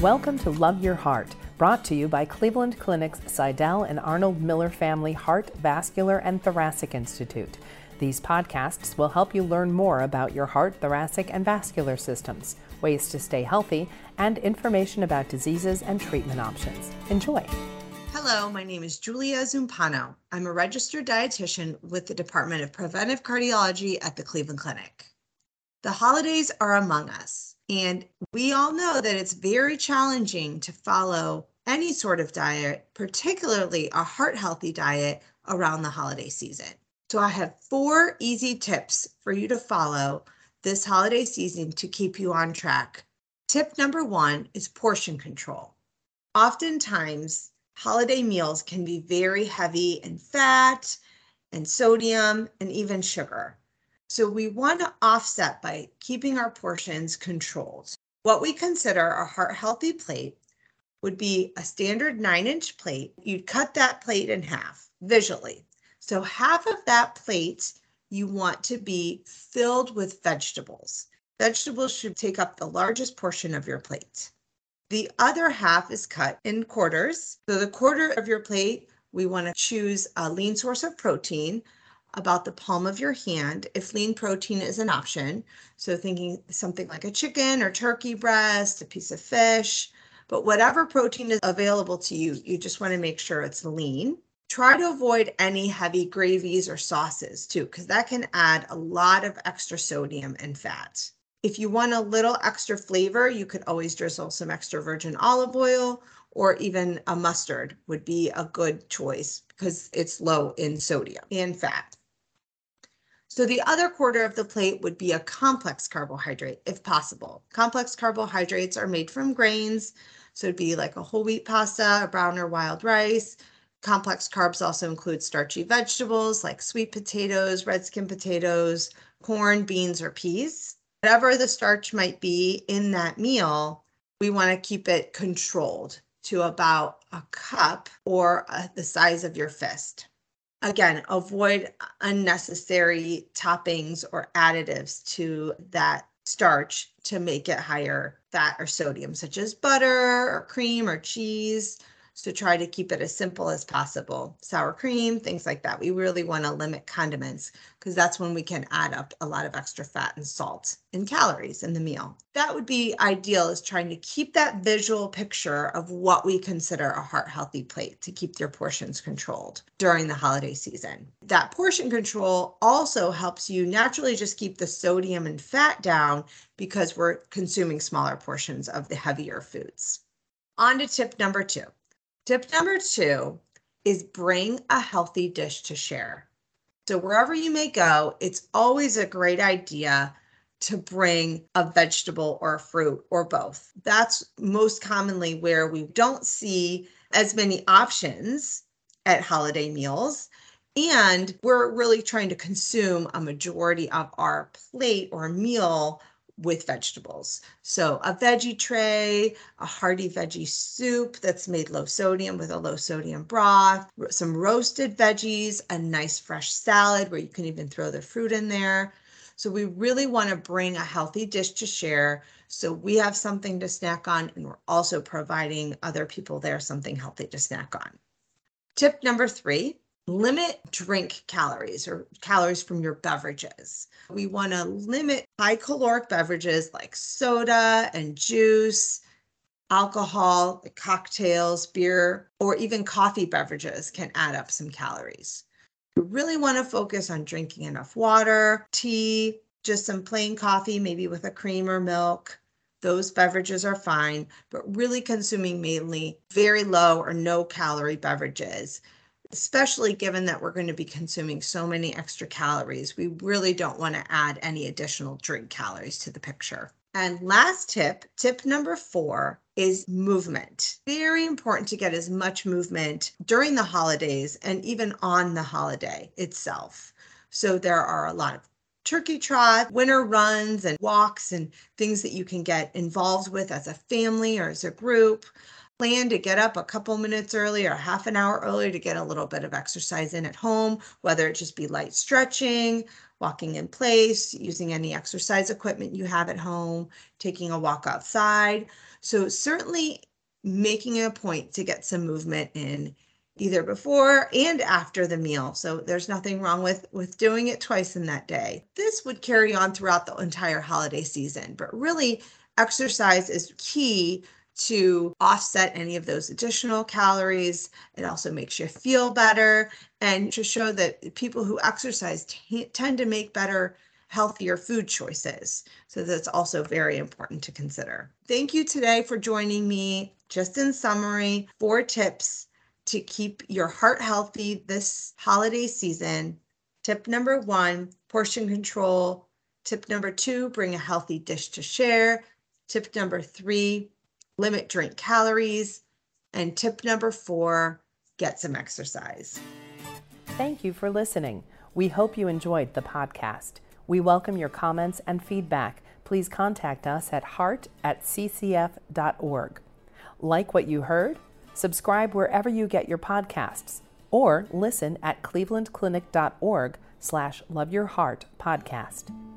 Welcome to Love Your Heart, brought to you by Cleveland Clinic's Sydell and Arnold Miller Family Heart, Vascular, and Thoracic Institute. These podcasts will help you learn more about your heart, thoracic, and vascular systems, ways to stay healthy, and information about diseases and treatment options. Enjoy. Hello, my name is Julia Zumpano. I'm a registered dietitian with the Department of Preventive Cardiology at the Cleveland Clinic. The holidays are among us, and we all know that it's very challenging to follow any sort of diet, particularly a heart healthy diet, around the holiday season. So, I have four easy tips for you to follow this holiday season to keep you on track. Tip number one is portion control. Oftentimes, holiday meals can be very heavy in fat and sodium and even sugar. So we want to offset by keeping our portions controlled. What we consider a heart healthy plate would be a standard nine inch plate. You'd cut that plate in half visually. So half of that plate you want to be filled with vegetables. Vegetables should take up the largest portion of your plate. The other half is cut in quarters. So the quarter of your plate, we want to choose a lean source of protein about the palm of your hand if lean protein is an option. So thinking something like a chicken or turkey breast, a piece of fish, but whatever protein is available to you, you just want to make sure it's lean. Try to avoid any heavy gravies or sauces too, because that can add a lot of extra sodium and fat. If you want a little extra flavor, you could always drizzle some extra virgin olive oil or even a mustard would be a good choice because it's low in sodium and fat. So the other quarter of the plate would be a complex carbohydrate if possible. Complex carbohydrates are made from grains. So it'd be like a whole wheat pasta, a brown or wild rice, Complex carbs also include starchy vegetables like sweet potatoes, red skin potatoes, corn, beans, or peas. Whatever the starch might be in that meal, we want to keep it controlled to about a cup or uh, the size of your fist. Again, avoid unnecessary toppings or additives to that starch to make it higher fat or sodium, such as butter or cream or cheese so try to keep it as simple as possible. Sour cream, things like that. We really want to limit condiments because that's when we can add up a lot of extra fat and salt and calories in the meal. That would be ideal is trying to keep that visual picture of what we consider a heart healthy plate to keep your portions controlled during the holiday season. That portion control also helps you naturally just keep the sodium and fat down because we're consuming smaller portions of the heavier foods. On to tip number two Tip number two is bring a healthy dish to share. So, wherever you may go, it's always a great idea to bring a vegetable or a fruit or both. That's most commonly where we don't see as many options at holiday meals. And we're really trying to consume a majority of our plate or meal with vegetables. So a veggie tray, a hearty veggie soup that's made low sodium with a low sodium broth, some roasted veggies, a nice fresh salad where you can even throw the fruit in there. So we really want to bring a healthy dish to share so we have something to snack on and we're also providing other people there something healthy to snack on. Tip number 3, limit drink calories or calories from your beverages. We want to limit high caloric beverages like soda and juice, alcohol, like cocktails, beer, or even coffee beverages can add up some calories. We really want to focus on drinking enough water, tea, just some plain coffee, maybe with a cream or milk. Those beverages are fine, but really consuming mainly very low or no calorie beverages especially given that we're going to be consuming so many extra calories, we really don't want to add any additional drink calories to the picture. And last tip, tip number four is movement. Very important to get as much movement during the holidays and even on the holiday itself. So there are a lot of turkey trot, winter runs, and walks, and things that you can get involved with as a family or as a group plan to get up a couple minutes early or half an hour early to get a little bit of exercise in at home, whether it just be light stretching, walking in place, using any exercise equipment you have at home, taking a walk outside. So, certainly making a point to get some movement in either before and after the meal. So there's nothing wrong with with doing it twice in that day. This would carry on throughout the entire holiday season, but really exercise is key to offset any of those additional calories. It also makes you feel better and to show that people who exercise t- tend to make better healthier food choices. So that's also very important to consider. Thank you today for joining me. Just in summary, four tips to keep your heart healthy this holiday season. Tip number one portion control. Tip number two bring a healthy dish to share. Tip number three limit drink calories. And tip number four get some exercise. Thank you for listening. We hope you enjoyed the podcast. We welcome your comments and feedback. Please contact us at heart at ccf.org. Like what you heard? Subscribe wherever you get your podcasts or listen at clevelandclinic.org slash loveyourheart podcast.